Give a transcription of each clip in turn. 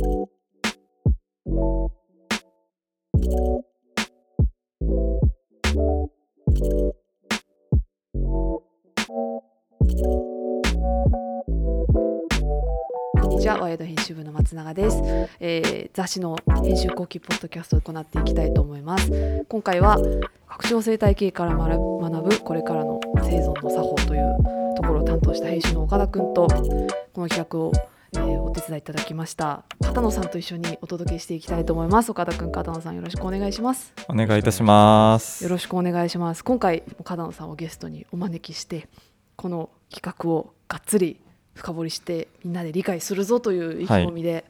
こんにちはワイド編集部の松永です、えー雑誌の編集後期ポッドキャストを行っていきたいと思います。今回は拡張生態系から学ぶ学ぶこれからの生存の作法というところを担当した編集の岡田くんとこの企画を、えーお手伝いいただきました。片野さんと一緒にお届けしていきたいと思います。岡田くん片野さんよろしくお願いします。お願いいたします。よろしくお願いします。今回片野さんをゲストにお招きしてこの企画をがっつり深掘りしてみんなで理解するぞという意気込みで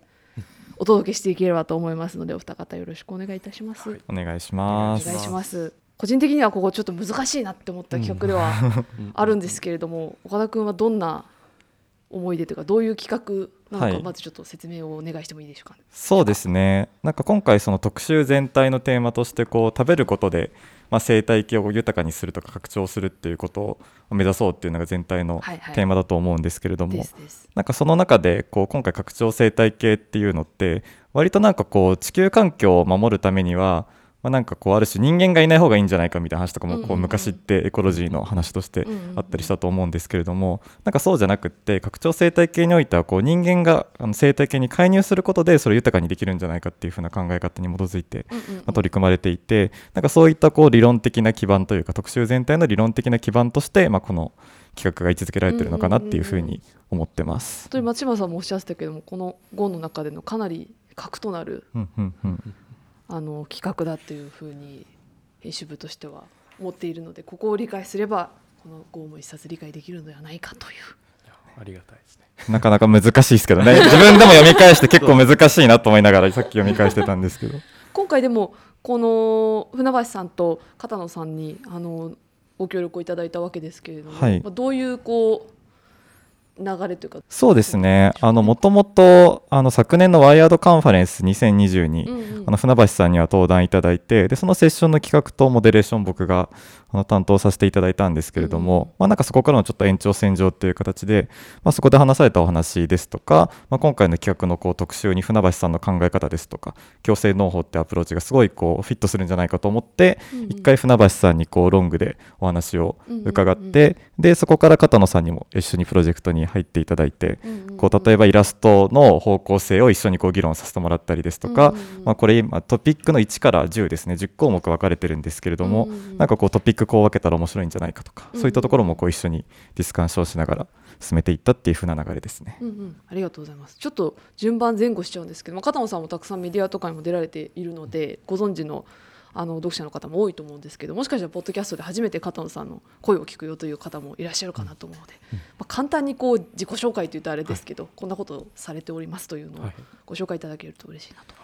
お届けしていければと思いますので、お二方よろしくお願いいたします、お願いしおます。願いします。個人的にはここちょっと難しいなって思った企画ではあるんですけれども、岡田君はどんな思い出というかどういう企画なのはい。かまずちょっと説明をお願いしてもいいでしょうか、そうですね。なんか今回その特集全体のテーマとしてこう食べることでまあ生態系を豊かにするとか拡張するっていうことを目指そうっていうのが全体のテーマだと思うんですけれども、なんかその中でこう今回拡張生態系っていうのって割となんかこう地球環境を守るためにはまあ、なんかこうある種人間がいない方がいいんじゃないかみたいな話とかもこう昔ってエコロジーの話としてあったりしたと思うんですけれどもなんかそうじゃなくって拡張生態系においてはこう人間があの生態系に介入することでそれを豊かにできるんじゃないかっていうふうな考え方に基づいてまあ取り組まれていてなんかそういったこう理論的な基盤というか特集全体の理論的な基盤としてまあこの企画が位置づけられてるのかなっていうふうに思ってます。本。当に松島さんもおっしゃってたけどもこの「ゴン」の中でのかなり核となるうんうんうんあの企画だっていうふうに編集部としては思っているのでここを理解すればこの「ゴン」も一冊理解できるのではないかという。ありがたいですね。なかなか難しいですけどね。自分でも読み返して結構難しいなと思いながらさっき読み返してたんですけど。今回でもこの船橋さんと片野さんにあのご協力をいただいたわけですけれども、はい。まあどういうこう流れというか、そうですね。あのもともとあの昨年のワイヤードカンファレンス2020に、うんうん。あの船橋さんには登壇いただいてでそのセッションの企画とモデレーション僕があの担当させていただいたんですけれども、うんまあ、なんかそこからのちょっと延長線上という形で、まあ、そこで話されたお話ですとか、まあ、今回の企画のこう特集に船橋さんの考え方ですとか強制農法ってアプローチがすごいこうフィットするんじゃないかと思ってうんうん。一回船橋さんにこうロングでお話を伺っうんうんてでそこから片野さんにも一緒にプロジェクトに入っていただいてうんうんうん。こう例えばイラストの方向性を一緒にこう議論させてもらったりですとか、うんうんうん。まあ、これ今トピックの1から10ですね10項目分かれてるんですけれども、うんうんうん。なんかこうトピックこう分けたら面白いんじゃないかとか、うんうんそういったところもこう一緒にディスカッションしながら進めていったっていう風な流れですね。うんうん、ありがとうございます。ちょっと順番前後しちゃうんですけど、まあ、片野さんもたくさんメディアとかにも出られているのでご存知のあの読者の方も多いと思うんですけどもしかしたらポッドキャストで初めて片野さんの声を聞くよという方もいらっしゃるかなと思うので、まあ、簡単にこう自己紹介というとあれですけど、こんなことをされておりますというのをはいご紹介いただけると嬉しいなと。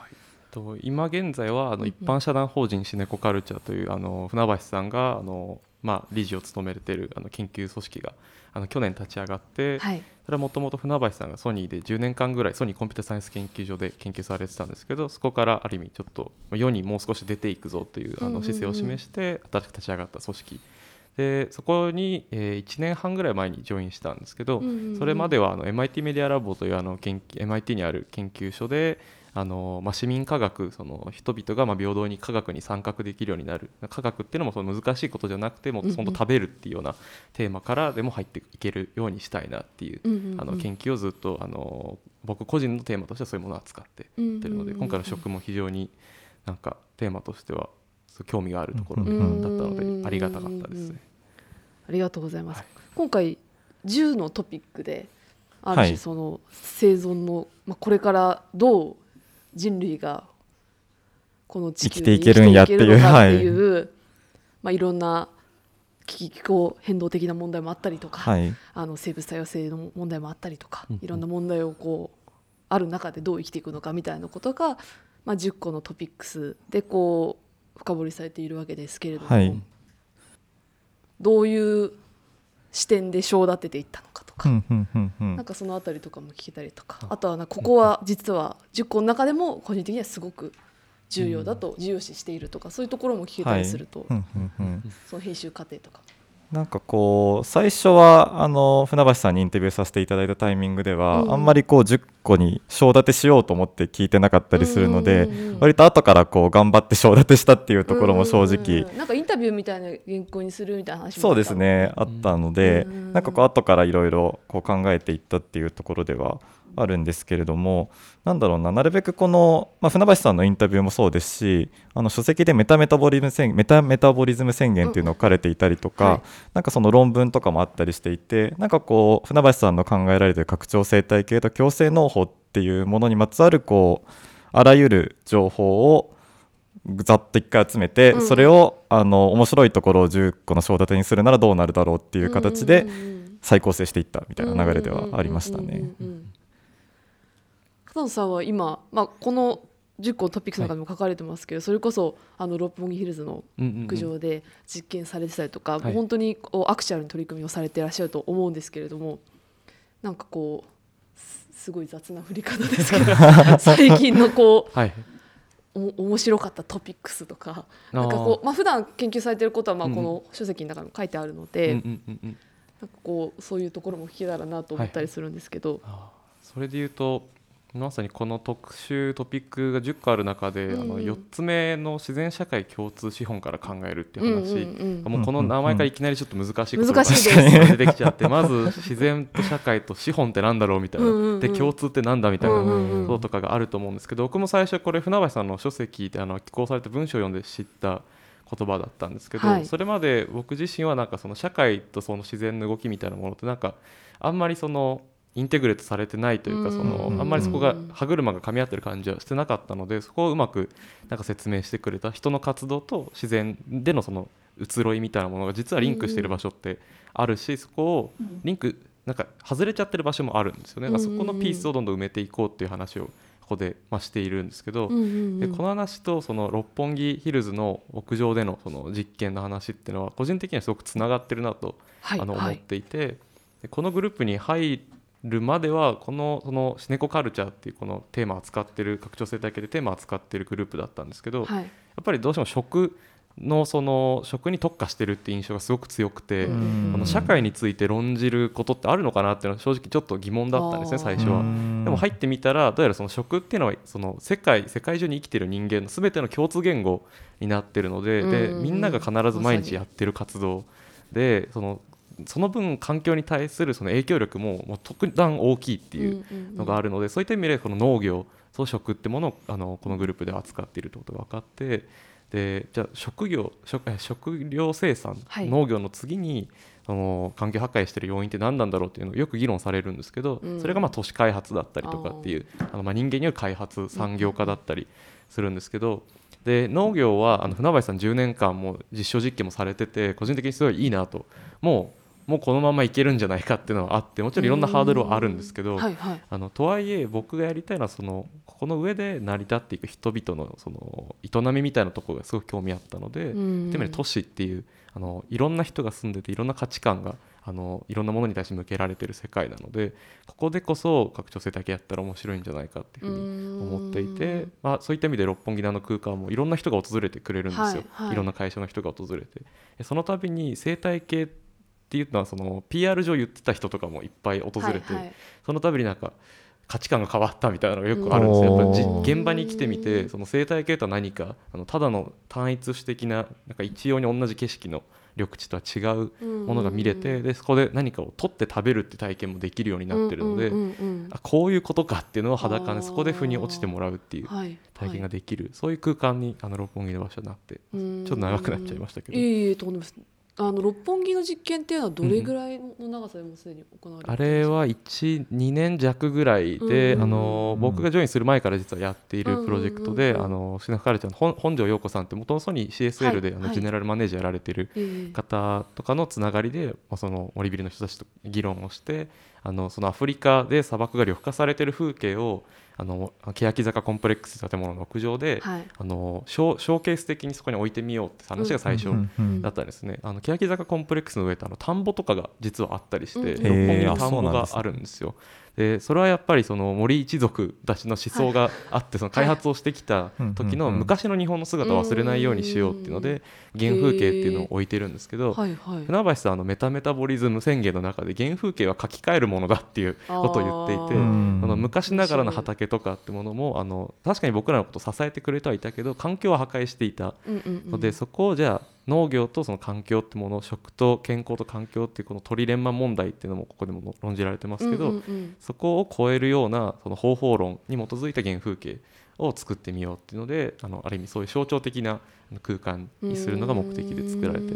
と今現在はあの一般社団法人シネコカルチャーというあの船橋さんがあのまあ理事を務めているあの研究組織があの去年立ち上がって、はい、それはもともと船橋さんがソニーで10年間ぐらいソニーコンピュータサイエンス研究所で研究されてたんですけどそこからある意味ちょっと世にもう少し出ていくぞというあの姿勢を示して新しく立ち上がった組織。でそこに、え1年半ぐらい前にジョインしたんですけど、それまではあの MIT メディアラボというあの研究 MIT にある研究所であの、まあ、市民科学その人々がまあ平等に科学に参画できるようになる。科学っていうのもその難しいことじゃなくてもうんうん。本当食べるっていうようなテーマからでも入っていけるようにしたいなっていうあの研究をずっとあの僕個人のテーマとしてはそういうものを扱っていってるので今回の職も非常になんかテーマとしては興味があるところだうんったうん。のでありがたかったです。ね。ありがとうございます。はい。今回10のトピックであるはい。種その生存の、まあ、これからどう人類がこの地球で生きていけるんやっていう生きていまあ、いろんな気候変動的な問題もあったりとか、はい、あの生物多様性の問題もあったりとか、いろんな問題をこうある中でどう生きていくのかみたいなことが、まあ、10個のトピックスでこう深掘りされているわけですけれども、はい。どういう視点で章立てていったのかとか、なんかそのあたりとかも聞けたりとか、あとはなここは実は10個の中でも個人的にはすごく重要だと重要視しているとかそういうところも聞けたりすると、その編集過程とかなんかこう最初はあの船橋さんにインタビューさせていただいたタイミングでは、うんあんまりこう10個に章立てしようと思って聞いてなかったりするので、うんうんうんうん。割と後からこう頑張って章立てしたっていうところも正直、うんうんうん。なんかインタビューみたいな原稿にするみたいな話もそうですねあったので、うんなんかこう後からいろいろこう考えていったっていうところではあるんですけれどもなんだろうななるべくこの、まあ、船橋さんのインタビューもそうですしあの書籍でメタメタボリズム宣メタメタボリズム宣言っていうのを書かれていたりとか、はい。なんかその論文とかもあったりしていてなんかこう船橋さんの考えられている拡張生態系と共生農法っていうものにまつわるこうあらゆる情報をざっと一回集めて、うん。それをあの面白いところを10個の章立てにするならどうなるだろうっていう形でうんうんうん。再構成していったみたいな流れではありましたね。うんうんうんうん片野さんは今、まあ、この10個のトピックスの中でも書かれてますけど、それこそあの六本木ヒルズのうんうんうん。屋上で実験されてたりとか、はい。もう本当にこうアクチュアルに取り組みをされていらっしゃると思うんですけれどもなんかこうすすごい雑な振り方ですけど 最近のこはい、うお面白かったトピックスとかなんかこうまあ普段研究されてることはまあうんこの書籍の中にも書いてあるので、うんうんうんうん。なんかこうそういうところも聞けたらなと思ったりするんですけど、あー。それで言うとまさにこの特集トピックが10個ある中で、うんうん。あの4つ目の自然社会共通資本から考えるっていう話、うんうんうん。もうこの名前からいきなりちょっと難しい言葉難しいがです。出てきちゃってまず 自然と社会と資本ってなんだろうみたいな、うんうんうん。で共通ってなんだみたいな。うんうんうんこととかがあると思うんですけど僕も最初これ船橋さんの書籍であの寄稿された文章を読んで知った言葉だったんですけど、はい。それまで僕自身はなんかその社会とその自然の動きみたいなものってなんかあんまりそのインテグレートされてないというかそのあんまりそこが歯車が噛み合ってる感じはしてなかったのでそこをうまくなんか説明してくれた人の活動と自然でのその移ろいみたいなものが実はリンクしている場所ってあるしそこをリンクなんか外れちゃってる場所もあるんですよね。だからそこのピースをどんどん埋めていこうっていう話をここでまあしているんですけど、うんうんうん。でこの話とその六本木ヒルズの屋上でのその実験の話っていうのは個人的にはすごくつながってるなとはいあの思っはいてい。て、でこのグループに入るまではこのそのシネコカルチャーっていうこのテーマを扱ってる拡張生態系でテーマを扱ってるグループだったんですけど、やはい。っぱりどうしても食のその食に特化してるっていう印象がすごく強くて、うん。この社会について論じることってあるのかなっていうのは正直ちょっと疑問だったんですね最初は。でも入ってみたらどうやらその食っていうのはその世界世界中に生きてる人間の全ての共通言語になってるので,、うん。でみんなが必ず毎日やってる活動でそのその分環境に対するその影響力ももう特段大きいっていうのがあるるので、そういった意味でこの農業と食ってものをあのこのグループでは扱っているということが分かってでじゃあ職業食え食料生産、はい。農業の次にあの環境破壊している要因って何なんだろうっていうのをよく議論されるんですけど、うん。それがまあ都市開発だったりとかっていうあのまあ人間による開発産業化だったりするんですけどで農業はあの船橋さん10年間も実証実験もされてて個人的にすごいいいなともうもうこのままいけるんじゃないかっていうのはあってもちろんいろんなハードルはあるんですけど、はいはい。あのとはいえ僕がやりたいのはそのここの上で成り立っていく人々のその営みみたいなところがすごく興味あったので、うん。ていう意味で都市っていうあのいろんな人が住んでていろんな価値観があのいろんなものに対して向けられてる世界なのでここでこそ拡張性だけやったら面白いんじゃないかっていうふうに思っていて、まあ、そういった意味で六本木のあの空間もいろんな人が訪れてくれるんですよ、はいはい。いろんな会社の人が訪れて。でその度に生態系っていうのはその PR 上言ってた人とかもいっぱい訪れて、はいはい。その度になんか価値観が変わったみたいなのがよくあるんですよ、やっぱり現場に来てみてその生態系とは何かあのただの単一種的ななんか一様に同じ景色の緑地とは違うものが見れて、でそこで何かを取って食べるって体験もできるようになってるので、あこういうことかっていうのを裸でそこで腑に落ちてもらうっていうはい体験ができる、そういう空間にあの六本木の場所になってちょっと長くなっちゃいましたけど。いえいえとんでもないですあの六本木の実験っていうのはどれぐらいの長さでもすでに行われてあるんですか？れは12年弱ぐらいで、うん。あの僕がジョインする前から実はやっているプロジェクトで、うんあのシナフカルチャーの本本庄陽子さんって元のソニー CSL で、あのはい。はい。ジェネラルマネージャーやられているええ。方とかのつながりで、まあ、その森ビルの人たちと議論をしてあのそのアフリカで砂漠が緑化されている風景をあの欅坂コンプレックス建物の屋上で、はいあのショーショーケース的にそこに置いてみようって話が最初うんうんだったんですね。あの欅坂コンプレックスの上ってあの田んぼとかが実はあったりして、うん六本木田んぼがあるんですよ。でそれはやっぱりその森一族たちの思想があってその開発をしてきた時の昔の日本の姿を忘れないようにしようっていうので原風景っていうのを置いてるんですけど船橋さんあのメタメタボリズム宣言の中で原風景は書き換えるものだっていうことを言っていてあの昔ながらの畑とかってものもあの確かに僕らのことを支えてくれてはいたけど環境は破壊していた。のでそこをじゃあ農業とその環境ってもの食と健康と環境っていうこの鳥レンマ問題っていうのもここでも論じられてますけど、うんうんうん。そこを超えるようなその方法論に基づいた原風景を作ってみようっていうのであのある意味そういう象徴的な空間にするのが目的で作られて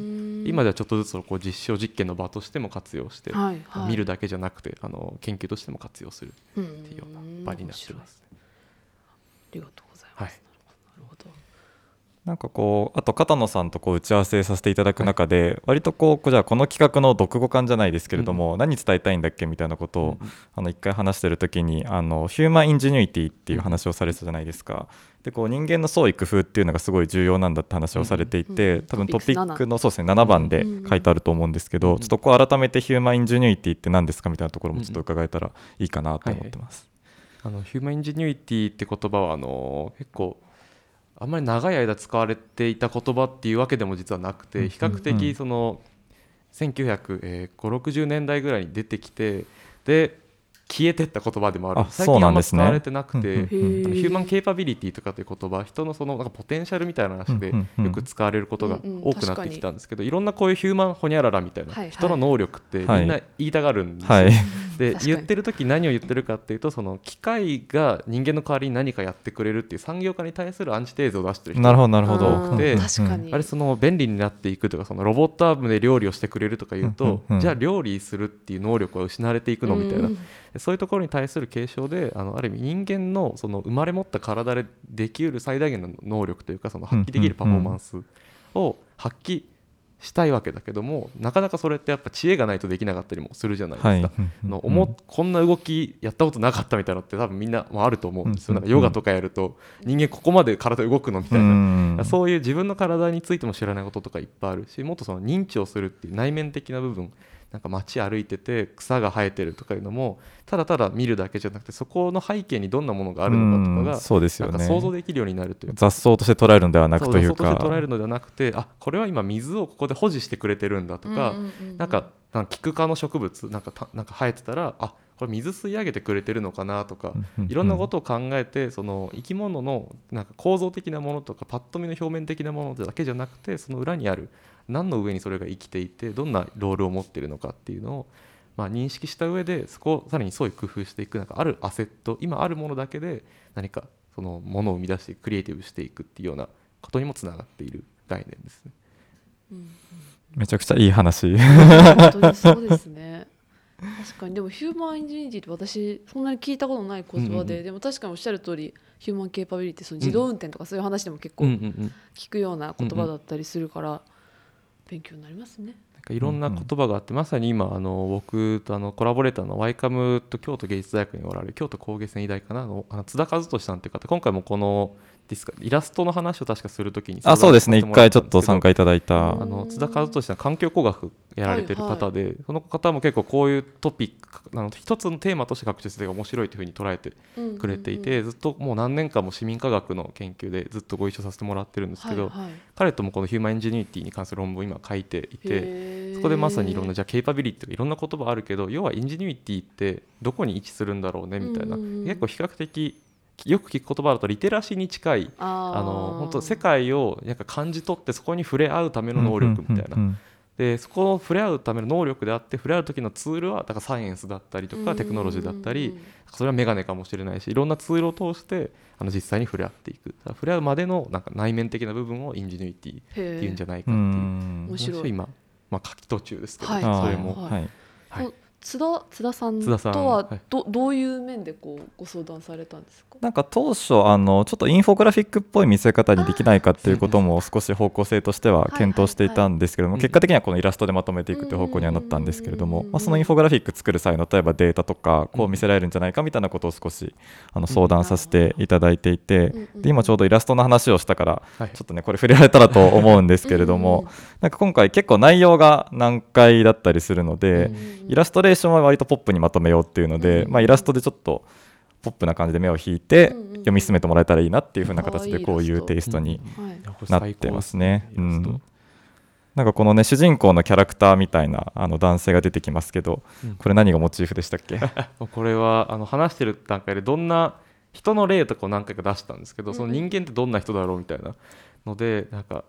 今ではちょっとずつこう実証実験の場としても活用して、はいはい。見るだけじゃなくてあの研究としても活用するっっていうような場になってます。ありがとうございはい。ます、なるほどなんかこうあと片野さんとこう打ち合わせさせていただく中で、割とこうじゃあこの企画の読語感じゃないですけれども、何伝えたいんだっけみたいなことを、あの一回話してる時にあのヒューマンインジニュイティっていう話をされてたじゃないですか。でこう人間の創意工夫っていうのがすごい重要なんだって話をされていて、うん多分トトピックのそうですね7番で書いてあると思うんですけど、うんちょっとこう改めてヒューマンインジニュイティって何ですかみたいなところもちょっと伺えたらいいかなと思ってます。あのヒューマンインジニュイティって言葉はあの結構あんまり長い間使われていた言葉っていうわけでも実はなくて比較的その195060年代ぐらいに出てきてで消えてった言葉でもある。あ最そうなんですね。近あんま使われてなくて、ヒューマンケーパビリティとかという言葉人のそのなんかポテンシャルみたいな話でよく使われることが多くなってきたんですけどいろんなこういうヒューマンホニャララみたいなはいはい。人の能力ってみんはい。な言いたがるんですよ、はい、で確かに。言ってる時何を言ってるかっていうとその機械が人間の代わりに何かやってくれるっていう産業化に対するアンチテーゼを出してる人なるほどなるほど。あーで確かに。あれその便利になっていくとかそのロボットアームで料理をしてくれるとか言うと、じゃあ料理するっていう能力は失われていくのみたいな、うんそういうところに対する継承であのある意味人間のその生まれ持った体でできうる最大限の能力というかその発揮できるパフォーマンスを発揮したいわけだけどもなかなかそれってやっぱ知恵がないとできなかったりもするじゃないですか。はい。あの思っこんな動きやったことなかったみたいなのって多分みんなもあると思う。ん。ですよ、うんなんかヨガとかやると人間ここまで体動くのみたいな、うん。そういう自分の体についても知らないこととかいっぱいあるしもっとその認知をするっていう内面的な部分なんか街歩いてて草が生えてるとかいうのもただただ見るだけじゃなくてそこの背景にどんなものがあるのかとかうんがそうですよね。想像できるようになるというか。雑草として捉えるのではなくというか。雑草として捉えるのではなくてあこれは今水をここで保持してくれてるんだとか、なんかなんかキク科の植物なんかたなんか生えてたらあこれ水吸い上げてくれてるのかなとか、いろんなことを考えてその生き物のなん。か構造的なものとかパッと見の表面的なものだけじゃなくてその裏にある何の上にそれが生きていてどんなロールを持っているのかっていうのを、まあ、認識した上でそこをさらにそういう工夫していくなんかあるアセット今あるものだけで何かそのものを生み出してクリエイティブしていくっていうようなことにもつながっている概念ですね。めちゃくちゃいい話。本当にそうですね。確かに。でもヒューマンインジニアリティって私そんなに聞いたことない言葉で、うんうんでも確かにおっしゃる通りヒューマンケーパビリティその自動運転とかそういう話でも結構うんうんうん。聞くような言葉だったりするから、勉強になりますね。なんかいろんな言葉があって、まさに今あの僕とあのコラボレーターの YCAM と京都芸術大学におられる京都工芸繊維大かなのあの津田和俊さんという方今回もこのディスカイラストの話を確かするときにあそうですね。一回ちょっと参参加いただいた。うん。あの津田和俊さん環境工学やられてる方で、その方も結構こういうトピックあの一つのテーマとして学術で面白いというふうに捉えてくれていて、ずっともう何年間も市民科学の研究でずっとご一緒させてもらってるんですけど、はいはい。彼ともこの human ingenuity に関する論文を今書いていて。そこでまさにいろんなじゃあ capability とかいろんな言葉あるけど要は ingenuity ってどこに位置するんだろうねみたいな、うんうんうん。結構比較的よく聞く言葉だとリテラシーに近いあの本当世界をなんか感じ取ってそこに触れ合うための能力みたいな、うんうんうんでそこを触れ合うための能力であって触れ合う時のツールはだからサイエンスだったりとかテクノロジーだったりそれはメガネかもしれないしいろんなツールを通してあの実際に触れ合っていく。触れ合うまでのなんか内面的な部分を ingenuity っていうんじゃないかうっていう。ん。面白い。今、まあ、書き途中ですけど、はい。それも、はい。はい。はい津田津田さん津田さんとははい。どどういう面でこうご相談されたんですか？なんか当初あのちょっとインフォグラフィックっぽい見せ方にできないかっていうことも少し方向性としては検討していたんですけどもはいはい結果的にはこのイラストでまとめていくという方向にはなったんですけれどもうんまあそのインフォグラフィック作る際の例えばデータとかこう見せられるんじゃないかみたいなことを少しあの相談させていただいていてで今ちょうどイラストの話をしたからはい。ちょっとねこれ触れられたらと思うんですけれどもなんか今回結構内容が難解だったりするのでイラストレレーションは割とポップにまとめようっていうので、うん。まあ、イラストでちょっとポップな感じで目を引いて読み進めてもらえたらいいなっていう風な形でこういうテイストになってますね。うん。なんかこのね主人公のキャラクターみたいなあの男性が出てきますけど、うん。これ何がモチーフでしたっけ？これはあの話してる段階でどんな人の例とかを何回か出したんですけど、うん。その人間ってどんな人だろうみたいなのでなんか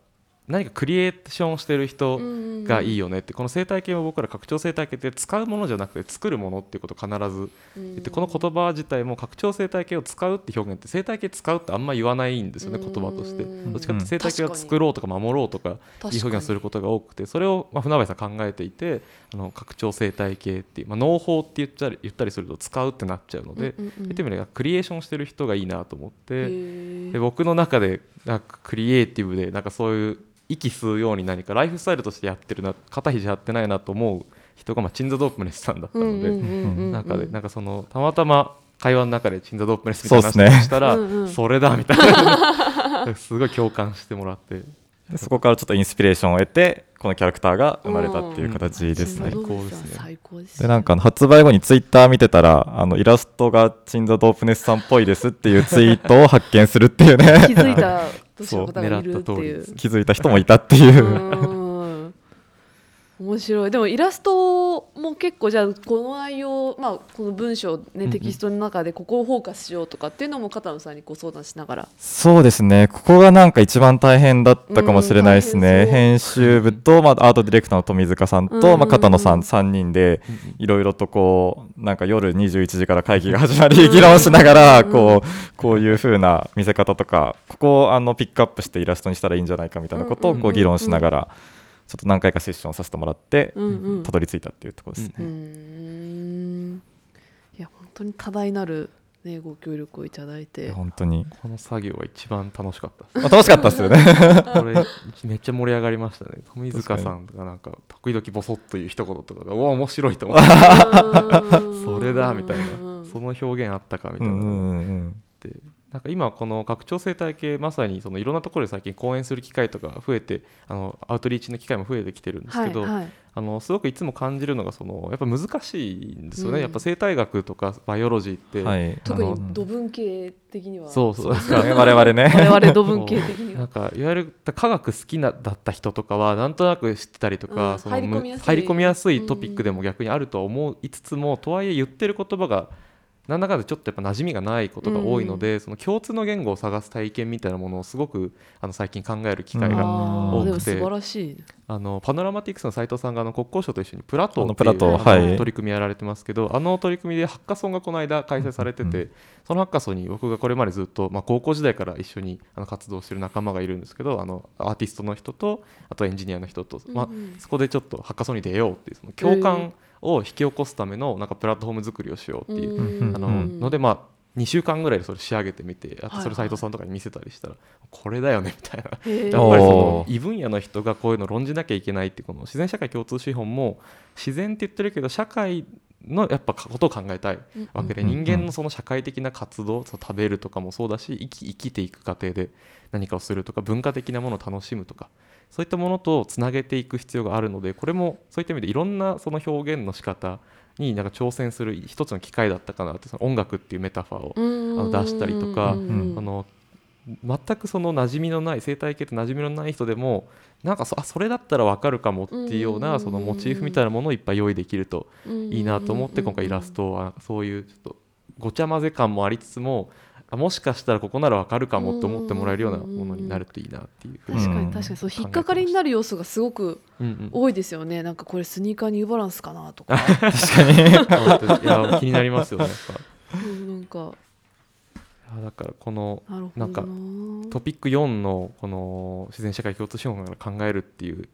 何かクリエーションしてる人がいいよ、よねってこの生態系も僕ら拡張生態系って使うものじゃなくて作るものっていうことを必ずうん言ってこの言葉自体も拡張生態系を使うって表現って生態系使うってあんま言わないんですよねうん。言葉として。うん。どっちかって生態系を作ろうとか守ろうとか確いう表現をすることが多くてそれをまあ船林さん考えていてあの拡張生態系っていう、まあ、農法って言ったり言ったりすると使うってなっちゃうので、言ってみればクリエーションしてる人がいいなと思っへてー。で僕の中でなんかクリエイティブでなんかそういう息吸うように何かライフスタイルとしてやってるな肩肘張ってないなと思う人が、まあ、チンザ・ドープネスさんだったので、なんかでなんかそのたまたま会話の中でチンザ・ドープネスみたいなそうっすね。話をしたらうんうんそれだみたいな。すごい共感してもらって。でそこからちょっとインスピレーションを得てこのキャラクターが生まれたっていう形ですね。最高ですね。最高ですでなんか発売後にツイッター見てたらあのイラストがチンザ・ドープネスさんっぽいですっていうツイートを発見するっていうね。気づいたそう狙った通り気づいた人もいたっていう。うん面白い。でもイラストも結構じゃあこの内容、まあ、この文章、ね、うんテキストの中でここをフォーカスしようとかっていうのも片野さんにご相談しながら。そうですね。ここがなんか一番大変だったかもしれないですね、編集部と、まあ、アートディレクターの富塚さんと、うんうんうん。まあ、片野さん3人でいろいろとこうなんか夜21時から会議が始まり、うん議論しながらうんこうこういう風な見せ方とかここをあのピックアップしてイラストにしたらいいんじゃないかみたいなことをこうんうんうんうんう議論しながらちょっと何回かセッションさせてもらってうんうん。たどり着いたっていうところですね。うー。んいや本当に多大なる、ね、ご協力をいただいて。本当に、この作業は一番楽しかった楽しかったですよね。これめっちゃ盛り上がりましたね。富塚さんがなんか時々ボソッという一言とかがうわ面白いと思って。それだみたいな。その表現あったかみたいな。のうんうんうんうん。ってなんか今この拡張生態系まさにそのいろんなところで最近講演する機会とか増えてあのアウトリーチの機会も増えてきてるんですけど、はいはい。あのすごくいつも感じるのがそのやっぱ難しいんですよね、うんやっぱ生態学とかバイオロジーって、はい、特に土文系的には。そうそう。ですか。ね 我々ね。我々土文系的になんはかいわゆる科学好きなだった人とかはなんとなく知ってたりとか、うん。その入り込みやすい入り込みやすいトピックでも逆にあるとは思いつつも、とはいえ言ってる言葉がなんだかんだちょっとやっぱ馴染みがないことが多いので、その共通の言語を探す体験みたいなものをすごくあの最近考える機会うん。が、多くて。でも素晴らしい。あのパノラマティクスの斉藤さんがあの国交省と一緒にプラトーあのってい。う取り組みやられてますけどあの取り組みでハッカソンがこの間開催されてて、うん。そのハッカソンに僕がこれまでずっと、まあ、高校時代から一緒にあの活動してる仲間がいるんですけどあのアーティストの人とあとエンジニアの人と、まあうん。うんそこでちょっとハッカソンに出ようっていうその共感を引き起こすためのなんかプラットフォーム作りをしようっていう、うん。あのうん。のでまあ2週間ぐらいでそれ仕上げてみてあとはい。それ斉藤さんとかに見せたりしたら、これだよねみたいな。やっぱりその異分野の人がこういうのを論じなきゃいけないっていうこの自然社会共通資本も自然って言ってるけど社会のやっぱことを考えたいわけで人間のその社会的な活動そう食べるとかもそうだし生き生きていく過程で何かをするとか文化的なものを楽しむとかそういったものとつなげていく必要があるのでこれもそういった意味でいろんなその表現の仕方になんか挑戦する一つの機会だったかなってその音楽っていうメタファーをうん。あの出したりとかうんあの全くその馴染みのない生態系って馴染みのない人でもなんかそあそれだったら分かるかもっていうよううん。なそのモチーフみたいなものをいっぱい用意できるといいなと思って今回イラストトはそういうちょっとごちゃ混ぜ感もありつつもあもしかしたらここなら分かるかもって思ってもらえるようなものになるといいなっていうふうに確かうん。に確かに。そう引っかかりになる要素がすごくうんうん。多いですよね。なんかこれスニーカーニューバランスかなとか。確かに。いや気になりますよねやっぱ。うんなんか。だからこのなんかトピック4のこの自然社会共通資本から考えるっていう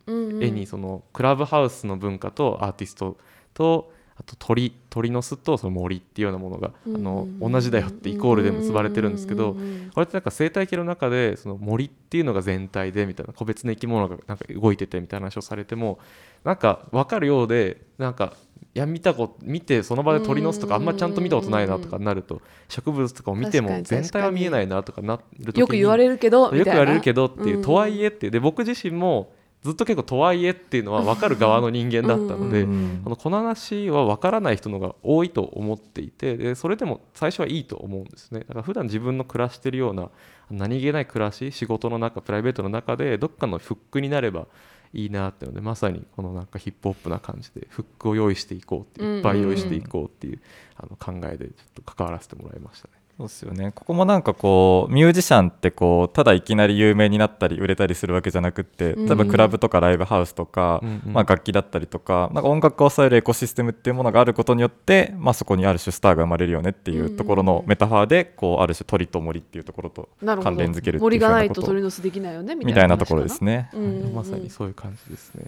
絵にそのクラブハウスの文化とアーティストとあと鳥鳥の巣とその森っていうようなものがあの同じだよってイコールで結ばれてるんですけどこれってなんか生態系の中でその森っていうのが全体でみたいな個別の生き物がなんか動いててみたいな話をされてもなんか分かるようでなんかいや見たこと見てその場で鳥の巣とかあんまちゃんと見たことないなとかなると植物とかを見ても全体は見えないなとかなる時によく言われるけどよく言われるけどどっていう、うん。とはいえってで僕自身もずっと結構とはいえっていうのは分かる側の人間だったので、うんこのこの話は分からない人の方が多いと思っていてでそれでも最初はいいと思うんですねだから普段自分の暮らしてるような何気ない暮らし仕事の中プライベートの中でどっかのフックになればいいなっていうのでまさにこのなんかヒップホップな感じでフックを用意していこうっていっぱい用意していこうっていうあの考えでちょっと関わらせてもらいましたね。そうですよね。ここもなんかこうミュージシャンってこうただいきなり有名になったり売れたりするわけじゃなくってうん。例えばクラブとかライブハウスとか、うんうん。まあ、楽器だったりとかなんか音楽を支えるエコシステムっていうものがあることによって、まあ、そこにある種スターが生まれるよねっていうところのメタファーでこうある種鳥と森っていうところとなるほど。関連づけるっていう森がないとと。鳥の巣できないよねみみたいなたいなところですね。うんうん。まさにそういう感じですね。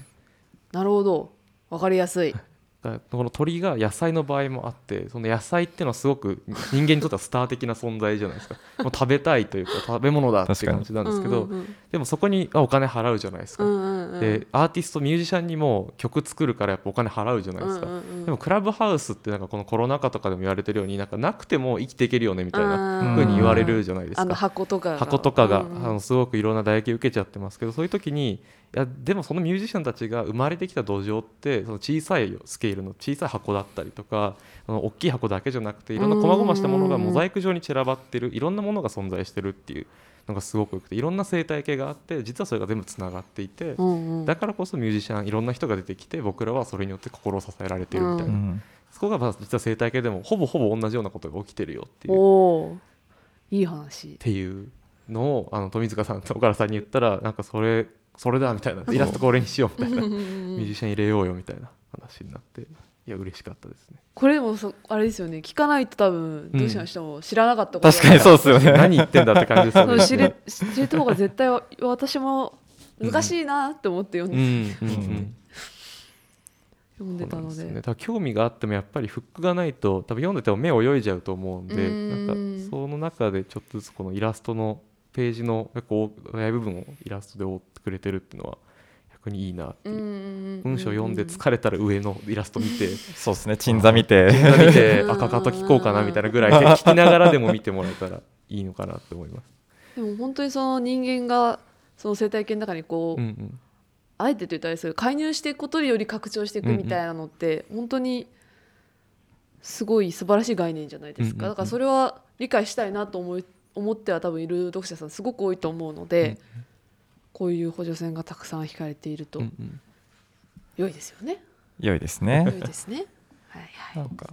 なるほど。わかりやすいだこの鳥が野菜の場合もあってその野菜っていうのはすごく人間にとってはスター的な存在じゃないですか。もう食べたいというか食べ物だっていう感じなんですけど、うんうんでもそこにあお金払うじゃないですか、うんうんうん。でアーティストミュージシャンにも曲作るからやっぱお金払うじゃないですか、うんうんうん。でもクラブハウスってなんかこのコロナ禍とかでも言われてるようになんかなくても生きていけるよねみたいなうん風に言われるじゃないですあのか。箱とかが。箱とかが、うんうんあのすごくいろんな打撃を受けちゃってますけどそういう時にいやでもそのミュージシャンたちが生まれてきた土壌ってその小さいスケールの小さい箱だったりとかあの大きい箱だけじゃなくていろんな細々したものがモザイク状に散らばってるいろんなものが存在してるっていうのがすごくよくていろんな生態系があって実はそれが全部つながっていて、だからこそミュージシャンいろんな人が出てきて僕らはそれによって心を支えられてるみたいな、うんそこがまあ実は生態系でもほぼほぼ同じようなことが起きてるよっていう。いい話。っていうのをあの富塚さんと岡田さんに言ったらなんかそれそれだみたいな。イラストこれにしようみたいな。ミュージシャン入れようよみたいな話になって。いや嬉しかったですね。これでもそあれですよね。聞かないと多分どうしましても知らなかったこと確かにそうですよね。何言ってんだって感じですよね。知れ知れた方が絶対わ私も難しいなって思って読んうんで,、うんうん読んでたので。ね、だから興味があってもやっぱりフックがないと多分読んでても目泳いじゃうと思うんでうん。なんかその中でちょっとずつこのイラストのページの結構大部分をイラストで覆ってくれてるっていうのは逆にいいなっていう。文章読んで疲れたら上のイラスト見て。そうですね。鎮座見て。見てうん 赤かと聞こうかなみたいなぐらいで聞きながらでも見てもらえたらいいのかなって思います。でも本当にその人間がその生態系の中にこう、うんうん。あえてと言ったらあれですけど介入していくことにより拡張していくみたいなのって、本当にすごい素晴らしい概念じゃないですか、うんうんうん。だからそれは理解したいなと思い思っては多分いる読者さんすごく多いと思うので、こういう補助線がたくさん引かれているとうんうん良いですよね。良いです良ね。いですね。はいはないんか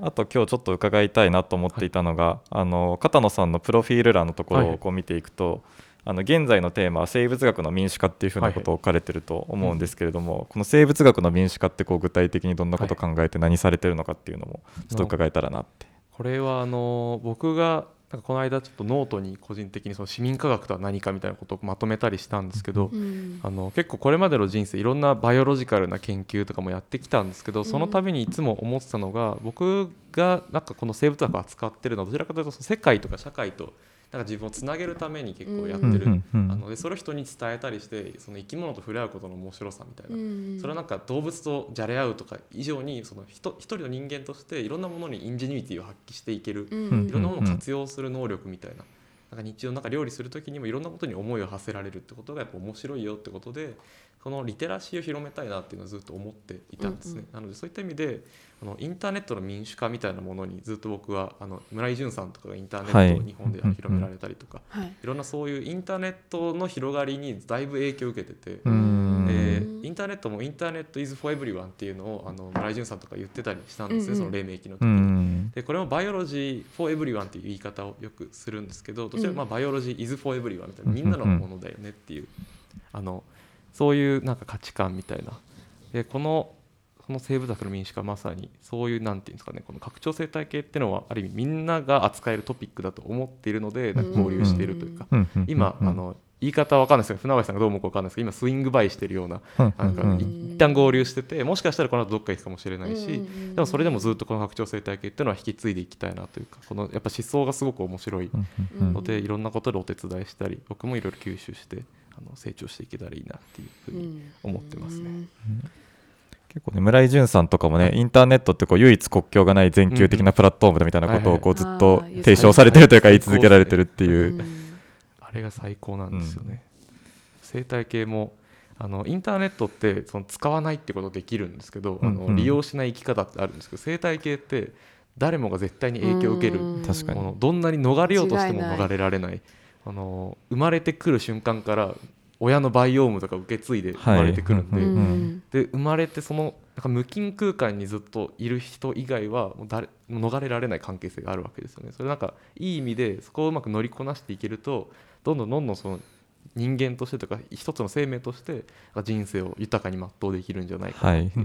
あと今日ちょっと伺いたいなと思っていたのが、あの片野さんのプロフィール欄のところはいをこう見ていくと、あの現在のテーマは生物学の民主化っていうふうなことを書かれてると思うんですけれども、この生物学の民主化ってこう具体的にどんなことを考えて何されてるのかっていうのもちょっと伺えたらなって。これはあの僕がなんかこの間ちょっとノートに個人的にその市民科学とは何かみたいなことをまとめたりしたんですけど、い。うんあの結構これまでの人生いろんな biological な研究とかもやってきたんですけどその度にいつも思ってたのが僕がなんかこの生物学を扱ってるのはどちらかというとその世界とか社会となんか自分をつなげるために結構やってる、うんあのでそれを人に伝えたりしてその生き物と触れ合うことの面白さみたいな、うんそれはなんか動物とじゃれ合うとか以上にその人一人の人間としていろんなものに ingenuity を発揮していける、うん。いろんなものを活用する能力みたいな。なんか日常の中料理する時にもいろんなことに思いを馳せられるってことがやっぱ面白いよってことでそのリテラシーを広めたいなっていうのをずっと思っていたんですね、なのでそういった意味であのインターネットの民主化みたいなものにずっと僕はあの村井淳さんとかがインターネットを日本で広められたりとか、はい。いろんなそういうインターネットの広がりにだいぶ影響を受けてて、うん。えーインターネットもインターネット is for everyone っていうのをあの村井淳さんとか言ってたりしたんですね、うんうん。その黎明期の時うに。ん。でこれもバイオロジー for everyone っていう言い方をよくするんですけどどちらかまあバイオロジー is for everyone みたいなみんなのものだよねっていうあのそういうなんか価値観みたいな。でこのこの生物学の民主化はまさにそういうなんていうんですかねこの拡張生態系っていうのはある意味みんなが扱えるトピックだと思っているのでなんか交流しているというか。今あの言い方は分かんないですけど船橋さんがどう思うか分かんないですけど今スイングバイしてるようなうん。なんかうん。一旦合流しててもしかしたらこの後どっか行くかもしれないし、でもそれでもずっとこの拡張生態系っていうのは引き継いでいきたいなというかこのやっぱ思想がすごく面白いので、いろんなことでお手伝いしたり僕もいろいろ吸収してあの成長していけたらいいなっていうふうに思ってますね。結構ね村井淳さんとかもねインターネットってこう唯一国境がない全球的なプラットフォームだみたいなことをこうずっはいとはい。提唱されてるというか言い続けられてるっていう。う。ん。あれが最高なんですよね。生態系もあのインターネットってその使わないってことできるんですけど、あのうん。うん利用しない生き方ってあるんですけど生態系って誰もが絶対に影響を受けるうん。確かに。このどんなに逃れようとしても逃れられないあの生まれてくる瞬間から親のバイオームとか受け継いで生まれてくるんで、はいうんうん。で生まれてそのなんか無菌空間にずっといる人以外はもう誰逃れられない関係性があるわけですよね。それなんかいい意味でそこをうまく乗りこなしていけるとどんどんどんどんその人間としてとか一つの生命として人生を豊かに全うできるんじゃないか。な、はい。そう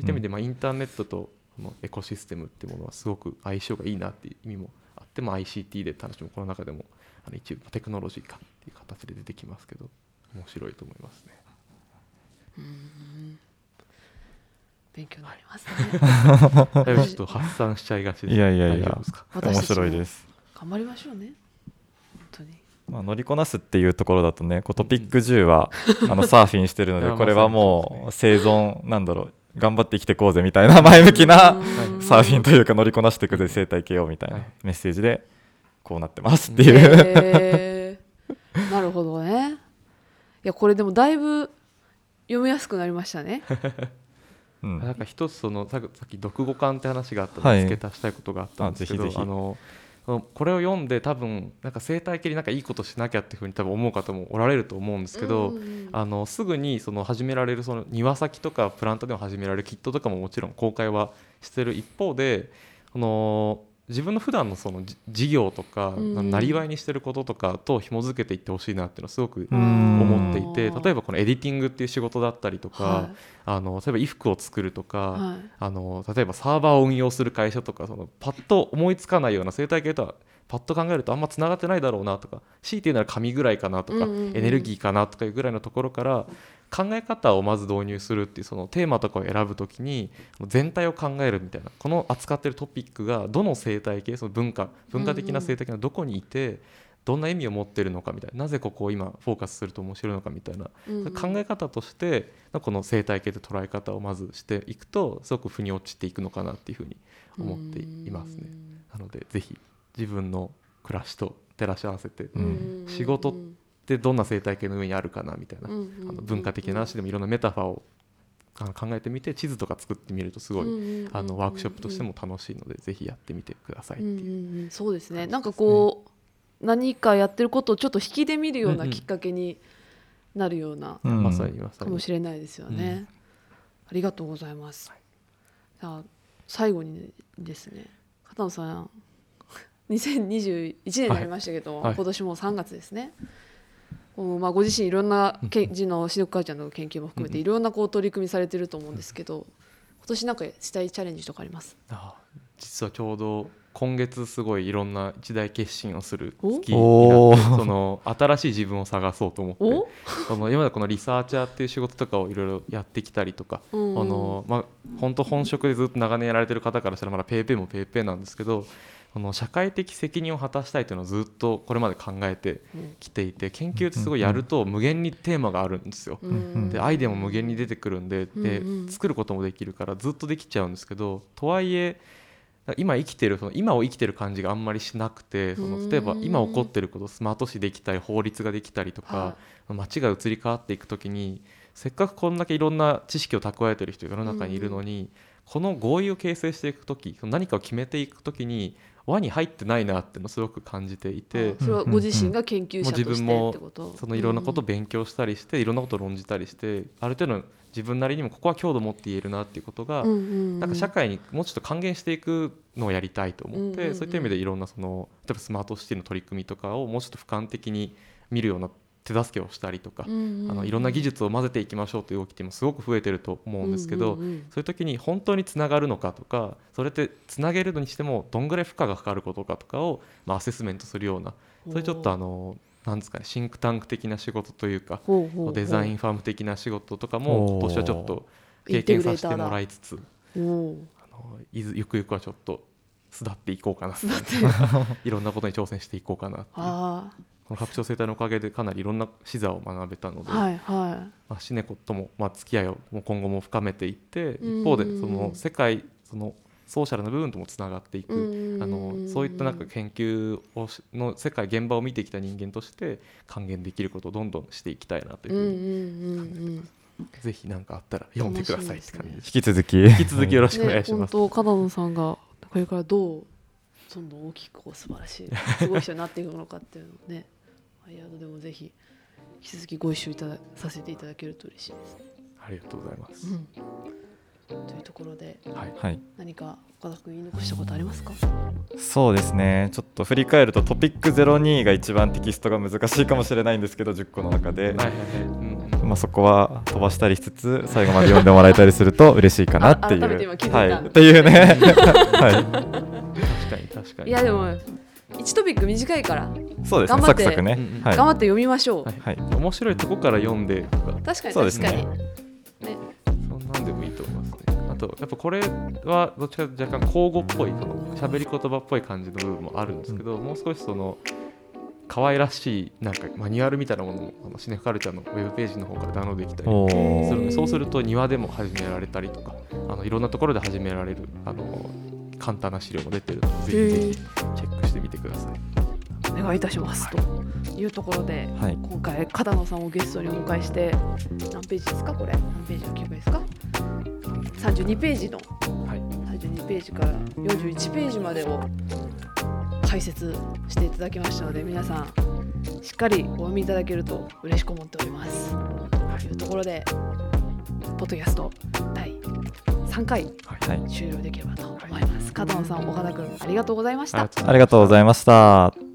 いった意味で、まあ、インターネットとこのエコシステムっていうものはすごく相性がいいなっていう意味もあって、まあ、ICT で楽しむこの中でもあの一部テクノロジーかっていう形で出てきますけど面白いと思いますね。勉強になりますね。だい。ぶ ちょっと発散しちゃいがちです。いやいやいや。面白いです、頑張りましょうね。本当に。まあ、乗りこなすっていうところだとねこうトピック10は あのサーフィンしてるのでこれはもまう生存なんだろう頑張って生きていこうぜみたいな前向きなうん。サーフィンというか乗りこなしていくぜ生態系をみたいなはいメッセージでこうなってますっていう、へー。なるほどね。いやこれでもだいぶ読みやすくなりましたね。うん。なんか一つそのささっき読後感って話があったのはい。で付け足したいことがあったんですけど、あぜひぜひ。あのこれを読んで多分なんか生態系になんかいいことしなきゃっていうふうに多分思う方もおられると思うんですけど、うんうんうん。あのすぐにその始められるその庭先とかプランターでも始められるキットとかももちろん公開はしてる一方でこの自分の普段のそのじ事業とか、うん。なりわいにしてることとかと紐づけていってほしいなっていうのはすごくうん。思っていてうん例えばこのエディティングっていう仕事だったりとか、はあの例えば衣服を作るとか、はい。あの例えばサーバーを運用する会社とかそのパッと思いつかないような生態系とはパッと考えるとあんまつながってないだろうなとか強いて言うなら紙ぐらいかなとか、うんうんうん。エネルギーかなとかいうぐらいのところから考え方をまず導入するっていうそのテーマとかを選ぶときに全体を考えるみたいなこの扱ってるトピックがどの生態系その文化文化的な生態系のどこにいて、どんな意味を持ってるのかみたいななぜここを今フォーカスすると面白いのかみたいなうんうん。考え方としてこの生態系で捉え方をまずしていくとすごく腑に落ちていくのかなっていうふうに思っていますね。なのでぜひ自分の暮らしと照らし合わせて、うん。仕事でどんな生態系の上にあるかなみたいな、うんあの文化的な話でもいろんなメタファーをあの考えてみて地図とか作ってみるとすごい、あのワークショップとしても楽しいのでぜひやってみてくださいってうんいう。うんうんそうですね。なんかこう何かやってることをちょっと引きで見るようなきっかけになるようなうんまさにまさに。かもしれないですよね、うん。ありがとうございます、じゃあ最後にですね。片野さん。2021年になりましたけど、はい。はい。今年も3月ですね。こうまあ、ご自身いろんなけん字の視力母ちゃんの研究も含めていろんなこう取り組みされてると思うんですけど今年なんかしたいチャレンジとかあります？あ実はちょうど今月すごいいろんな一大決心をするお月になおってー。その新しい自分を探そうと思っておその今までこのリサーチャーっていう仕事とかをいろいろやってきたりとか、あのまあ本当本職でずっと長年やられてる方からしたらまだぺーぺーもぺーぺーなんですけどこの社会的責任を果たしたいというのをずっとこれまで考えてきていて研究ってすごいやると無限にテーマがあるんですよ。うん。でアイデアも無限に出てくるんでで作ることもできるからずっとできちゃうんですけどとはいえ今生きてるその今を生きてる感じがあんまりしなくてその例えばうん今起こってることスマートシティできたり法律ができたりとはか街が移り変わっていく時にせっかくこんだけいろんな知識を蓄えてる人が世の中にいるのにこの合意を形成していく時何かを決めていく時に輪に入ってないなってのをすごく感じていて。あそれはご自身が研究者としてってこと？そのいろんなことを勉強したりして、いろんなことを論じたりしてある程度自分なりにもここは強度を持って言えるなっていうことが、なんか社会にもうちょっと還元していくのをやりたいと思って、そういった意味でいろんなその例えばスマートシティの取り組みとかをもうちょっと俯瞰的に見るような手助けをしたりとか、うんうんうんあのいろんな技術を混ぜていきましょうという動きってもすごく増えてると思うんですけど、うんうんうん。そういう時に本当につながるのかとかそれってつなげるのにしてもどんぐらい負荷がかかることかとかを、まあ、アセスメントするようなそういうちょっとあのなんですかねシンクタンク的な仕事というかほうほうほう。デザインファーム的な仕事とかも今年はちょっと経験させてもらいつつあのいずゆくゆくはちょっと巣立っていこうかないろんなことに挑戦していこうかなこの拡張生態のおかげでかなりいろんな視座を学べたので、あはいはまあ、シネコとも、まあ、付き合いをもう今後も深めていってうん。一方でその世界そのソーシャルな部分ともつながっていく、あのそういったなんか研究をしの世界現場を見てきた人間として還元できることをどんどんしていきたいなといううんうんふうに、うん。ぜひ何かあったら読んでくださいって感じ。引き続き。引き続きよろうんしくお願いします。ね本当片野さんがこれからどうどんどん大きくこう素晴らしいすごい人になっていくのかっていうのをね ワイヤードでもぜひ引き続きご一緒いたださせていただけると嬉しいですね。ありがとうございます。うんというところではい。はい何か岡田君言い残したことありますか？そうですねちょっと振り返るとトピック02が一番テキストが難しいかもしれないんですけど10個の中で、はいはいはい。うんうんまあ、そこは飛ばしたりしつつ最後まで読んでもらえたりすると嬉しいかなっていう。あ改めて今気づいたはい、っていうね、は確かに確かに。いやでも1トピック短いから、い、そうですね。頑張ってサクサクね、頑張って読みましょう、はい。はい。面白いとこから読んでとか。確かにそうですね。確かに、そんなんでもいいと思いますね。あとやっぱこれはどっちかというと若干口語っぽいその喋り言葉っぽい感じの部分もあるんですけど、もう少しその可愛らしいなんかマニュアルみたいなものもあのシネカルチャーのウェブページの方からダウンロードできたりおするのそうすると庭でも始められたりとかあのいろんなところで始められるあの簡単な資料も出てるのでぜひぜひチェックしてみてください。お願いいたします、というところではい今回片野さんをゲストにお迎えして何ページですかこれ。何ページの記憶ですか？32ページの。はい。32ページから41ページまでを解説していただきましたので皆さんしっかりお読みいただけると嬉しく思っております。というところでポッドキャスト第3回はい、終了できればと思います。片野さん岡田君ありがとうございました。ありがとうございました。